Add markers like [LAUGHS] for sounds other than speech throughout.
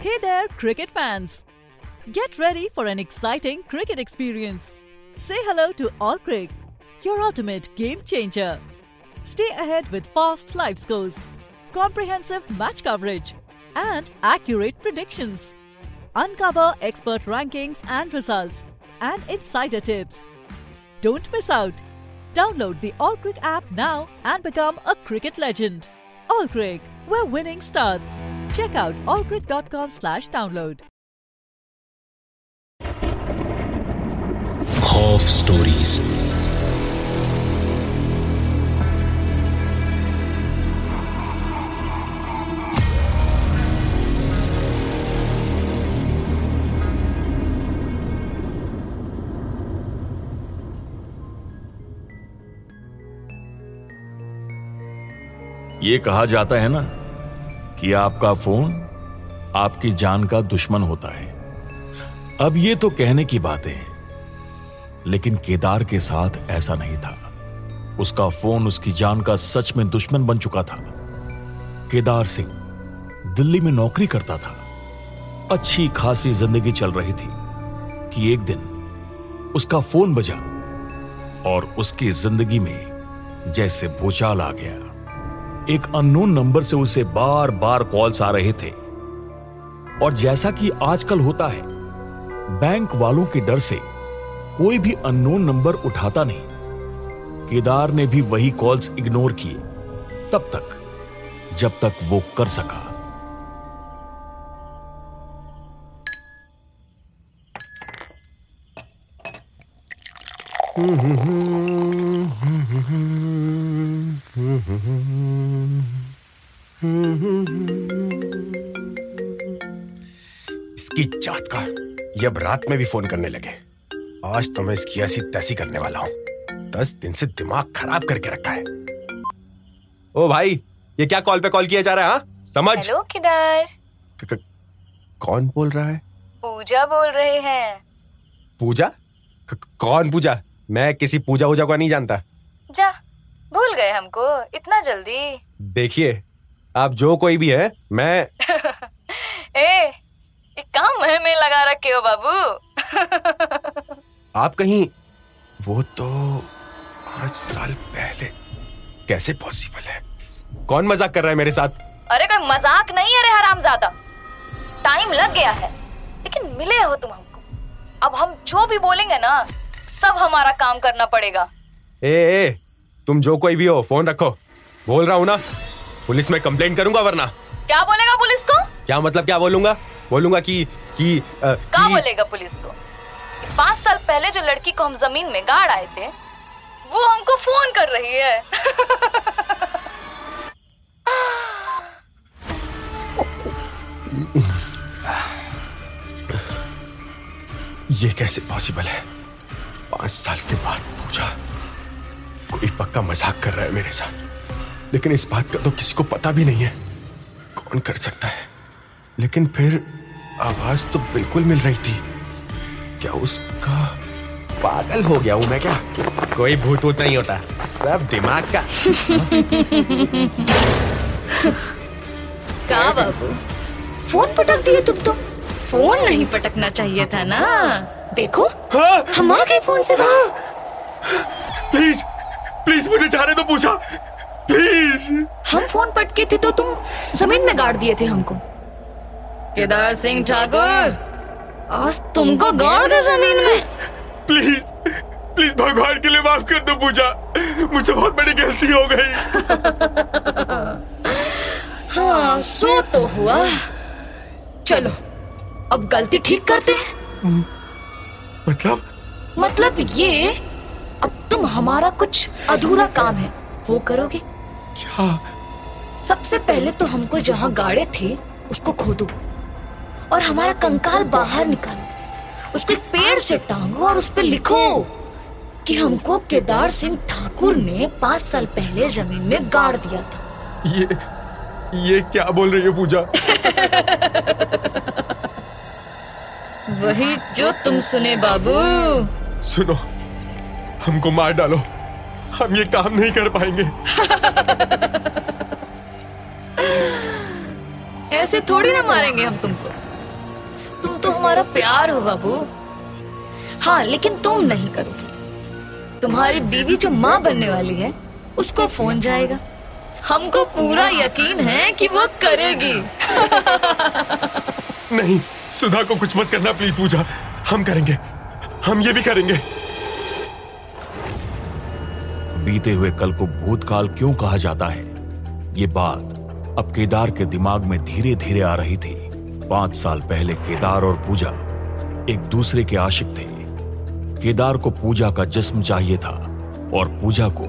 Hey there, cricket fans! Get ready for an exciting cricket experience. Say hello to Allcrick, your ultimate game changer. Stay ahead with fast live scores, comprehensive match coverage, and accurate predictions. Uncover expert rankings and results, and insider tips. Don't miss out. Download the Allcrick app now and become a cricket legend. Allcrick, where winning starts. Check out allcrick.com slash download. खौफ stories ये कहा जाता है ना कि आपका phone? आपकी जान का दुश्मन होता है। अब ये तो कहने की बातें हैं, लेकिन केदार के साथ ऐसा नहीं था। उसका फ़ोन उसकी जान का सच में दुश्मन बन चुका था। केदार सिंह दिल्ली में नौकरी करता था। अच्छी खासी ज़िंदगी चल रही थी कि एक दिन उसका फ़ोन बजा और उसकी ज़िंदगी में जैसे भूचाल आ गया। एक अननोन नंबर से उसे बार बार कॉल्स आ रहे थे। और जैसा कि आजकल होता है बैंक वालों के डर से कोई भी अननोन नंबर उठाता नहीं। केदार ने भी वही कॉल्स इग्नोर किए, तब तक, जब तक वो कर सका। इसकी ये अब रात में भी फ़ोन करने लगे। आज तो मैं इसकी ऐसी तैसी करने वाला हूँ। दस दिन से दिमाग खराब करके रखा है। ओ भाई ये क्या कॉल पे कॉल किया जा रहा है हाँ? समझ? हेलो किधर? क- क- कौन बोल रहा है? पूजा बोल रहे हैं। पूजा? कौन पूजा? मैं किसी पूजा वूजा को नहीं जानता। जा भूल गए हमको इतना जल्दी। देखिए आप जो कोई भी है मैं [LAUGHS] ए काम है में लगा रखे हो बाबू? आप कहीं वो तो पाँच साल पहले कैसे पॉसिबल है? कौन मज़ाक कर रहा है मेरे साथ? अरे कोई मज़ाक नहीं है रे हरामजादा। टाइम लग गया है लेकिन मिले हो तुम हमको। अब हम जो भी बोलेंगे ना सब हमारा काम करना पड़ेगा। ए, ए तुम जो कोई भी हो फ़ोन रखो। बोल रहा हूँ ना पुलिस में कंप्लेंट करूँगा वरना। क्या बोलेगा पुलिस को? क्या मतलब क्या बोलूँगा? बोलूँगा कि कि क्या बोलेगा पुलिस को? पाँच साल पहले जो लड़की को हम ज़मीन में गाड़ आए थे वो हमको फ़ोन कर रही है। ये कैसे पॉसिबल है? पाँच साल के बाद पूछा। कोई पक्का मज़ाक कर रहा है मेरे साथ। लेकिन इस बात का तो किसी को पता भी नहीं है। कौन कर सकता है? लेकिन फिर आवाज़ तो बिल्कुल मिल रही थी। क्या उसका पागल हो गया हूँ मैं क्या? कोई भूत वूत नहीं होता। सब दिमाग का। क्या बाबू? फ़ोन पटक दिए तुम तो। फ़ोन नहीं पटकना चाहिए था ना। देखो हाँ? हम आ गए फ़ोन से बाहर। प्लीज़ प्लीज़ मुझे जाने दो पूछा। प्लीज़। हम फ़ोन पटके थे तो तुम ज़मीन में गाड़ दिए थे हमको। केदार सिंह ठाकुर आज तुमको गाड़ दे ज़मीन में। प्लीज़ प्लीज़ भगवान के लिए माफ़ कर दो पूजा। मुझे बहुत बड़ी गलती हो गई। [LAUGHS] हाँ सो तो हुआ। चलो अब गलती ठीक करते हैं। मतलब? मतलब ये अब तुम हमारा कुछ अधूरा काम है वो करोगे? क्या? सबसे पहले तो हमको जहाँ गाड़े थे उसको खोदो और हमारा कंकाल बाहर निकालो। उसको एक पेड़ से टांगो और उस पर लिखो कि हमको केदार सिंह ठाकुर ने पाँच साल पहले ज़मीन में गाड़ दिया था। ये ये क्या बोल रही है पूजा? वही जो तुम सुने बाबू। सुनो हमको मार डालो। हम ये काम नहीं कर पाएँगे। [LAUGHS] ऐसे थोड़ी ना मारेंगे हम तुमको। हमारा प्यार हो बाबू हाँ लेकिन तुम नहीं करोगे। तुम्हारी बीवी जो माँ बनने वाली है उसको फ़ोन जाएगा। हमको पूरा यकीन है कि वो करेगी। [LAUGHS] नहीं सुधा को कुछ मत करना प्लीज़ पूजा। हम करेंगे। हम ये भी करेंगे। बीते हुए कल को भूतकाल क्यों कहा जाता है? ये बात अब केदार के दिमाग में धीरे धीरे आ रही थी। पाँच साल पहले केदार और पूजा एक दूसरे के आशिक थे। केदार को पूजा का जिस्म चाहिए था और पूजा को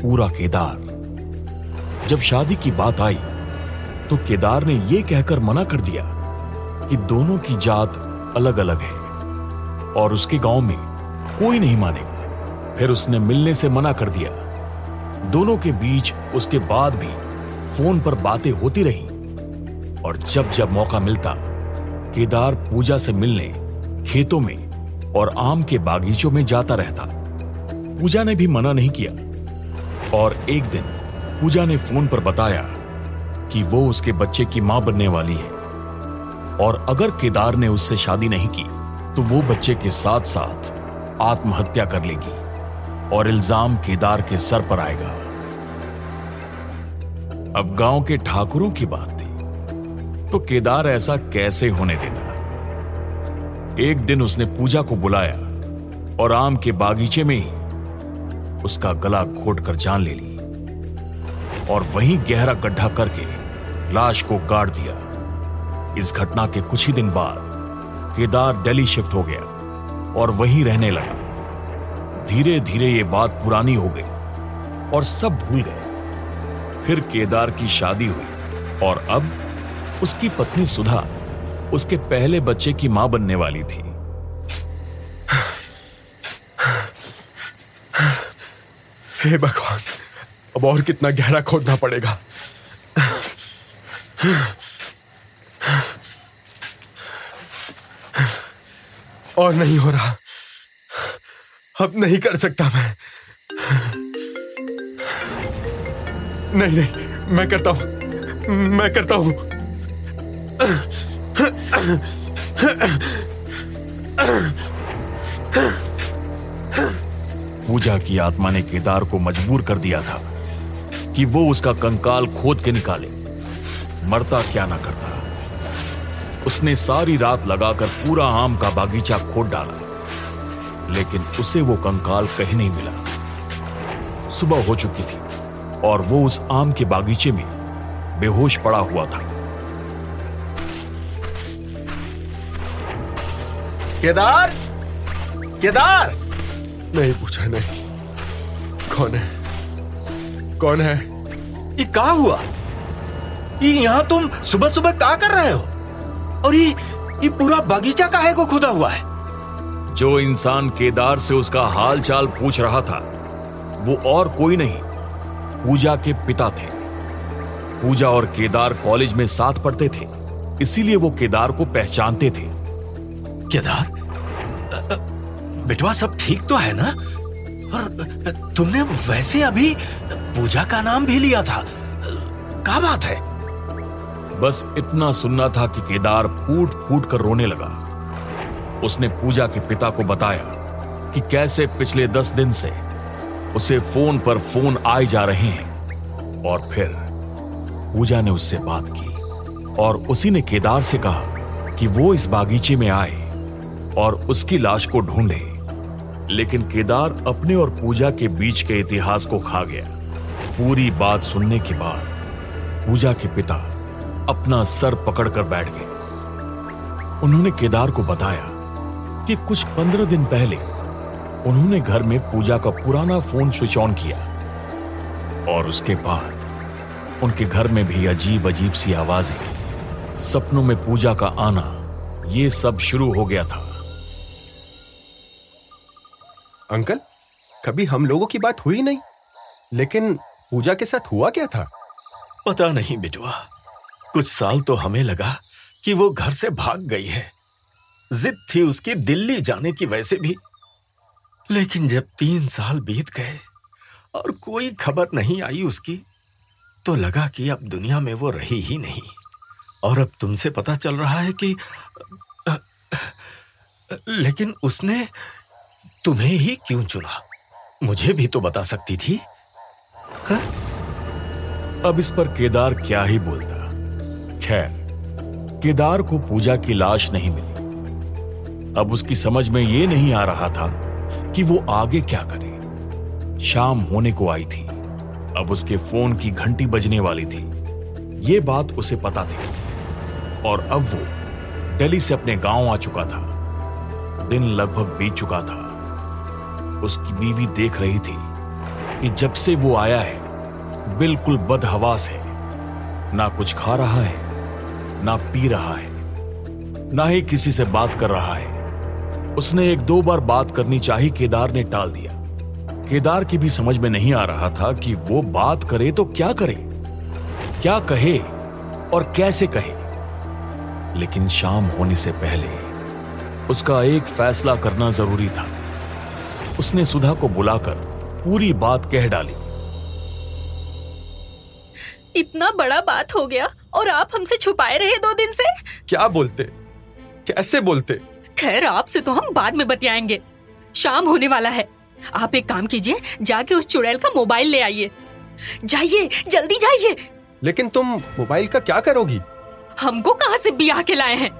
पूरा केदार। जब शादी की बात आई तो केदार ने यह कहकर मना कर दिया कि दोनों की जात अलग अलग है और उसके गाँव में कोई नहीं मानेगा। फिर उसने मिलने से मना कर दिया। दोनों के बीच उसके बाद भी फ़ोन पर बातें होती रही। और जब जब मौका मिलता, केदार पूजा से मिलने, खेतों में और आम के बागीचों में जाता रहता। पूजा ने भी मना नहीं किया। और एक दिन, पूजा ने फ़ोन पर बताया कि वो उसके बच्चे की माँ बनने वाली है। और अगर केदार ने उससे शादी नहीं की तो वो बच्चे के साथ साथ आत्महत्या कर लेगी और इल्ज़ाम केदार के सर पर आएगा। अब गाँव के ठाकुरों की बात थी। तो केदार ऐसा कैसे होने देता? एक दिन उसने पूजा को बुलाया और आम के बागीचे में ही उसका गला घोट कर जान ले ली और वहीं गहरा गड्ढा करके लाश को गाड़ दिया। इस घटना के कुछ ही दिन बाद केदार दिल्ली शिफ्ट हो गया और वहीं रहने लगा। धीरे धीरे ये बात पुरानी हो गई और सब भूल गए। फिर केदार की शादी हुई और अब उसकी पत्नी सुधा उसके पहले बच्चे की माँ बनने वाली थी। हे भगवान, अब और कितना गहरा खोदना पड़ेगा। और नहीं हो रहा। अब नहीं कर सकता मैं। नहीं नहीं, मैं करता हूँ। मैं करता हूँ। पूजा की आत्मा ने केदार को मजबूर कर दिया था कि वो उसका कंकाल खोद के निकाले। मरता क्या ना करता। उसने सारी रात लगाकर पूरा आम का बागीचा खोद डाला। लेकिन उसे वो कंकाल कहीं नहीं मिला। सुबह हो चुकी थी और वो उस आम के बागीचे में बेहोश पड़ा हुआ था। केदार? केदार? नहीं पूछा नहीं। कौन है? कौन है? ये का हुआ? ये यहाँ तुम सुबह सुबह का कर रहे हो? और ये ये पूरा बगीचा काहे को खुदा हुआ है? जो इंसान केदार से उसका हाल चाल पूछ रहा था वो और कोई नहीं पूजा के पिता थे। पूजा और केदार कॉलेज में साथ पढ़ते थे इसीलिए वो केदार को पहचानते थे। केदार? बेटवा सब ठीक तो है ना? और तुमने वैसे अभी पूजा का नाम भी लिया था। क्या बात है? बस इतना सुनना था कि केदार फूट फूट कर रोने लगा। उसने पूजा के पिता को बताया कि कैसे पिछले दस दिन से उसे फ़ोन पर फ़ोन आए जा रहे हैं। और फिर पूजा ने उससे बात की और उसी ने केदार से कहा कि वो इस बागीचे में आए। और उसकी लाश को ढूंढे। लेकिन केदार अपने और पूजा के बीच के इतिहास को खा गया। पूरी बात सुनने के बाद पूजा के पिता अपना सर पकड़कर बैठ गए। उन्होंने केदार को बताया कि कुछ पंद्रह दिन पहले उन्होंने घर में पूजा का पुराना फ़ोन स्विच ऑन किया। और उसके बाद उनके घर में भी अजीब अजीब सी आवाज़ें। सपनों में पूजा का आना ये सब शुरू हो गया था। अंकल, कभी हम लोगों की बात हुई नहीं, लेकिन पूजा के साथ हुआ क्या था? पता नहीं बिटवा कुछ साल तो हमें लगा कि वो घर से भाग गई है। जिद थी उसकी दिल्ली जाने की वैसे भी। लेकिन जब तीन साल बीत गए और कोई खबर नहीं आई उसकी तो लगा कि अब दुनिया में वो रही ही नहीं। और अब तुमसे पता चल रहा है कि लेकिन उसने तुम्हें ही क्यों चुना? मुझे भी तो बता सकती थी। हा? अब इस पर केदार क्या ही बोलता। खैर, केदार को पूजा की लाश नहीं मिली। अब उसकी समझ में यह नहीं आ रहा था कि वो आगे क्या करे। शाम होने को आई थी। अब उसके फ़ोन की घंटी बजने वाली थी। ये बात उसे पता थी। और अब वो दिल्ली से अपने गाँव आ चुका था। दिन लगभग बीत चुका था। उसकी बीवी देख रही थी कि जब से वो आया है, बिल्कुल बदहवास है। ना कुछ खा रहा है, ना पी रहा है, ना ही किसी से बात कर रहा है। उसने एक दो बार बात करनी चाही केदार ने टाल दिया। केदार की भी समझ में नहीं आ रहा था कि वो बात करे तो क्या करे, क्या कहे और कैसे कहे। लेकिन शाम होने से पहले उसका एक फैसला करना ज़रूरी था। उसने सुधा को बुलाकर पूरी बात कह डाली। इतना बड़ा बात हो गया और आप हमसे छुपाए रहे दो दिन से? क्या बोलते? कैसे बोलते? खैर आपसे तो हम बाद में बतियाएँगे। शाम होने वाला है। आप एक काम कीजिए जाके उस चुड़ैल का मोबाइल ले आइए। जाइए जल्दी जाइए। लेकिन तुम मोबाइल का क्या करोगी? हमको कहाँ से बियाह के लाए हैं?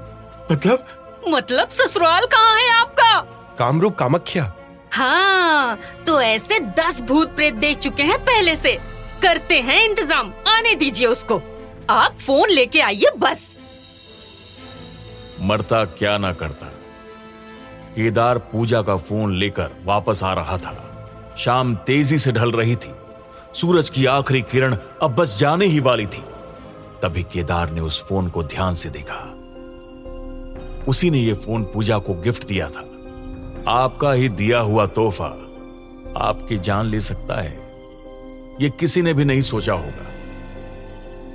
मतलब? मतलब ससुराल कहाँ है आपका? कामरूप कामख्या। हाँ तो ऐसे दस भूत प्रेत देख चुके हैं पहले से। करते हैं इंतज़ाम। आने दीजिए उसको। आप फ़ोन लेके आइए, बस। मरता क्या ना करता। केदार पूजा का फ़ोन लेकर वापस आ रहा था। शाम तेज़ी से ढल रही थी। सूरज की आखिरी किरण अब बस जाने ही वाली थी। तभी केदार ने उस फ़ोन को ध्यान से देखा। उसी ने यह फ़ोन पूजा को गिफ्ट दिया था। आपका ही दिया हुआ तोहफा आपकी जान ले सकता है। यह किसी ने भी नहीं सोचा होगा।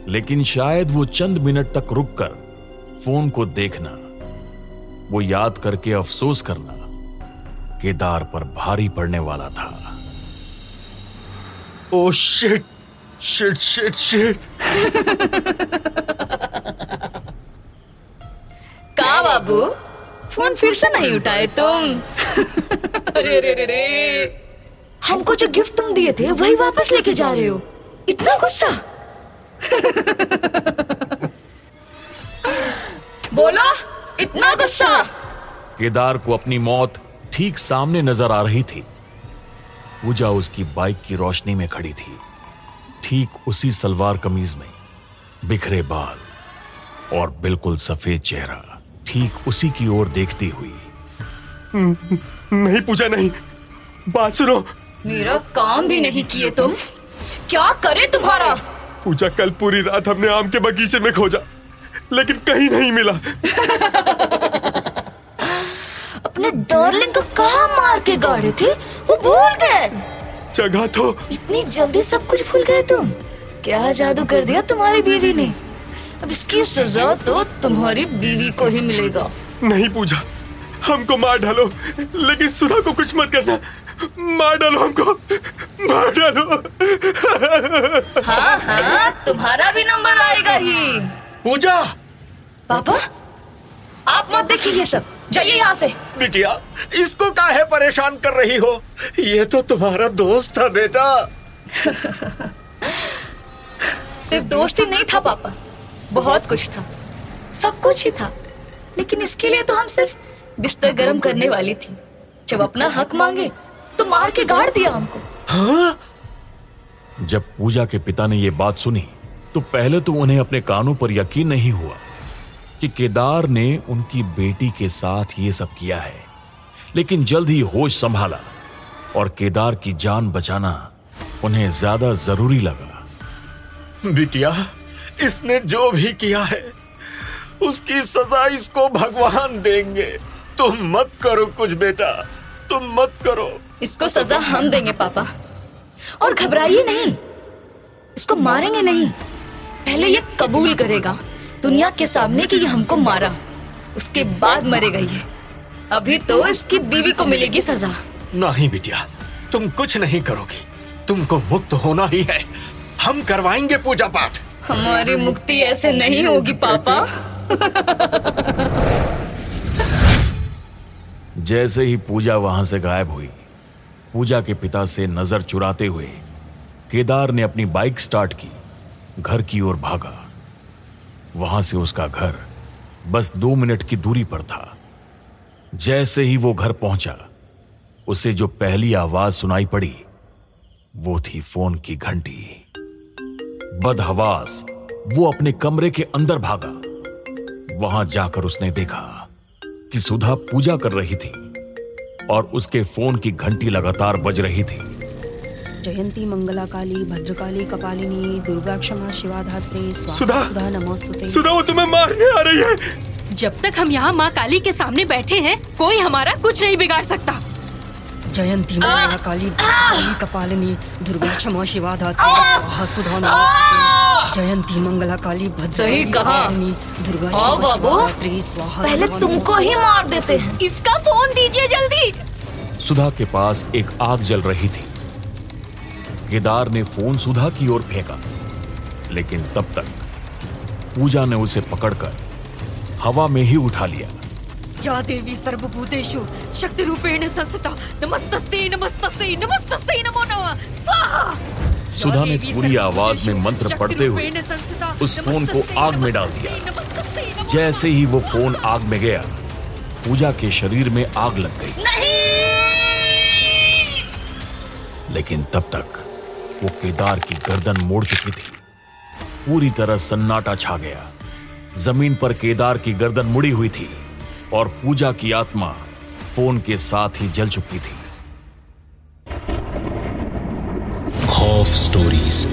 लेकिन शायद वो चंद मिनट तक रुककर फ़ोन को देखना वो याद करके अफसोस करना केदार पर भारी पड़ने वाला था। Oh shit shit shit shit का बाबू फ़ोन फिर से नहीं उठाए तुम। अरे रे रे रे हमको जो गिफ्ट तुम दिए थे वही वापस लेके जा रहे हो। इतना गुस्सा? बोलो इतना गुस्सा? केदार को अपनी मौत ठीक सामने नज़र आ रही थी। पूजा उसकी बाइक की रोशनी में खड़ी थी। ठीक उसी सलवार कमीज में बिखरे बाल और बिल्कुल सफ़ेद चेहरा ठीक उसी की ओर देखती हुई। [LAUGHS] नहीं पूजा नहीं। बात सुनो। मेरा काम भी नहीं किए तुम। क्या करे तुम्हारा? पूजा कल पूरी रात हमने आम के बगीचे में खोजा लेकिन कहीं नहीं मिला। [LAUGHS] अपने डार्लिंग को कहा मार के गाड़े थे? वो भूल गए। जगह तो इतनी जल्दी सब कुछ भूल गए तुम। क्या जादू कर दिया तुम्हारी बीवी ने? अब इसकी सजा तो तुम्हारी बीवी को ही मिलेगा। नहीं पूजा हमको मार डालो लेकिन सुधा को कुछ मत करना। मार डालो हमको मार डालो। हाँ हाँ तुम्हारा भी नंबर आएगा ही। पूजा। पापा आप मत देखिए ये सब। जाइए यहाँ से। बिटिया इसको काहे परेशान कर रही हो? ये तो तुम्हारा दोस्त था बेटा। [LAUGHS] सिर्फ़ दोस्त ही नहीं था पापा। बहुत कुछ था। सब कुछ ही था। लेकिन इसके लिए तो हम सिर्फ़ बिस्तर गर्म करने वाली थी। जब अपना हक मांगे तो मार के गाड़ दिया हमको। हाँ? जब पूजा के पिता ने यह बात सुनी तो पहले तो उन्हें अपने कानों पर यकीन नहीं हुआ कि केदार ने उनकी बेटी के साथ ये सब किया है। लेकिन जल्द ही होश संभाला और केदार की जान बचाना उन्हें ज़्यादा ज़रूरी लगा। बिटिया इसने जो भी किया है उसकी सजा इसको भगवान देंगे। तुम मत करो कुछ बेटा। तुम मत करो। इसको सजा हम देंगे पापा। और घबराइए नहीं। इसको मारेंगे नहीं। पहले ये कबूल करेगा दुनिया के सामने कि ये हमको मारा। उसके बाद मरेगा ये अभी तो इसकी बीवी को मिलेगी सजा। नहीं बिटिया तुम कुछ नहीं करोगी। तुमको मुक्त होना ही है। हम करवाएँगे पूजा पाठ हमारी मुक्ति ऐसे नहीं होगी पापा। [LAUGHS] जैसे ही पूजा वहाँ से गायब हुई, पूजा के पिता से नज़र चुराते हुए केदार ने अपनी बाइक स्टार्ट की, घर की ओर भागा। वहाँ से उसका घर बस दो मिनट की दूरी पर था। जैसे ही वो घर पहुँचा, उसे जो पहली आवाज़ सुनाई पड़ी, वो थी फ़ोन की घंटी। बदहवास, वो अपने कमरे के अंदर भागा। वहाँ जाकर उसने देखा कि सुधा पूजा कर रही थी और उसके फ़ोन की घंटी लगातार बज रही थी। जयंती मंगला काली भद्रकाली कपालिनी दुर्गा क्षमा शिवा धात्री सुधा! सुधा नमोस्तुते। सुधा वो तुम्हें मारने आ रही है। जब तक हम यहाँ माँ काली के सामने बैठे हैं कोई हमारा कुछ नहीं बिगाड़ सकता। जयंती मंगला काली भद्रकाली कपालिनी दुर्गा क्षमा शिवा धात्री सुधा नमोस्तुते। जयंती मंगला काली भद्र सही कहा। दुर्गा आओ बाबू। पहले तुमको ही मार देते हैं। इसका फ़ोन दीजिए जल्दी। सुधा के पास एक आग जल रही थी। केदार ने फ़ोन सुधा की ओर फेंका लेकिन तब तक पूजा ने उसे पकड़कर हवा में ही उठा लिया। या देवी सर्वभूतेषु शक्ति रूपेण संस्थिता नमस्तस्यै नमस्तस्यै नमस्तस्यै नमो नमः। स्वाहा! सुधा ने पूरी आवाज़ में मंत्र पढ़ते हुए उस फ़ोन को आग में डाल दिया। जैसे ही वो फ़ोन आग में गया पूजा के शरीर में आग लग गई। लेकिन तब तक वो केदार की गर्दन मोड़ चुकी थी। पूरी तरह सन्नाटा छा गया। ज़मीन पर केदार की गर्दन मुड़ी हुई थी और पूजा की आत्मा फ़ोन के साथ ही जल चुकी थी। half stories.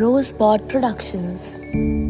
Rosebud Productions.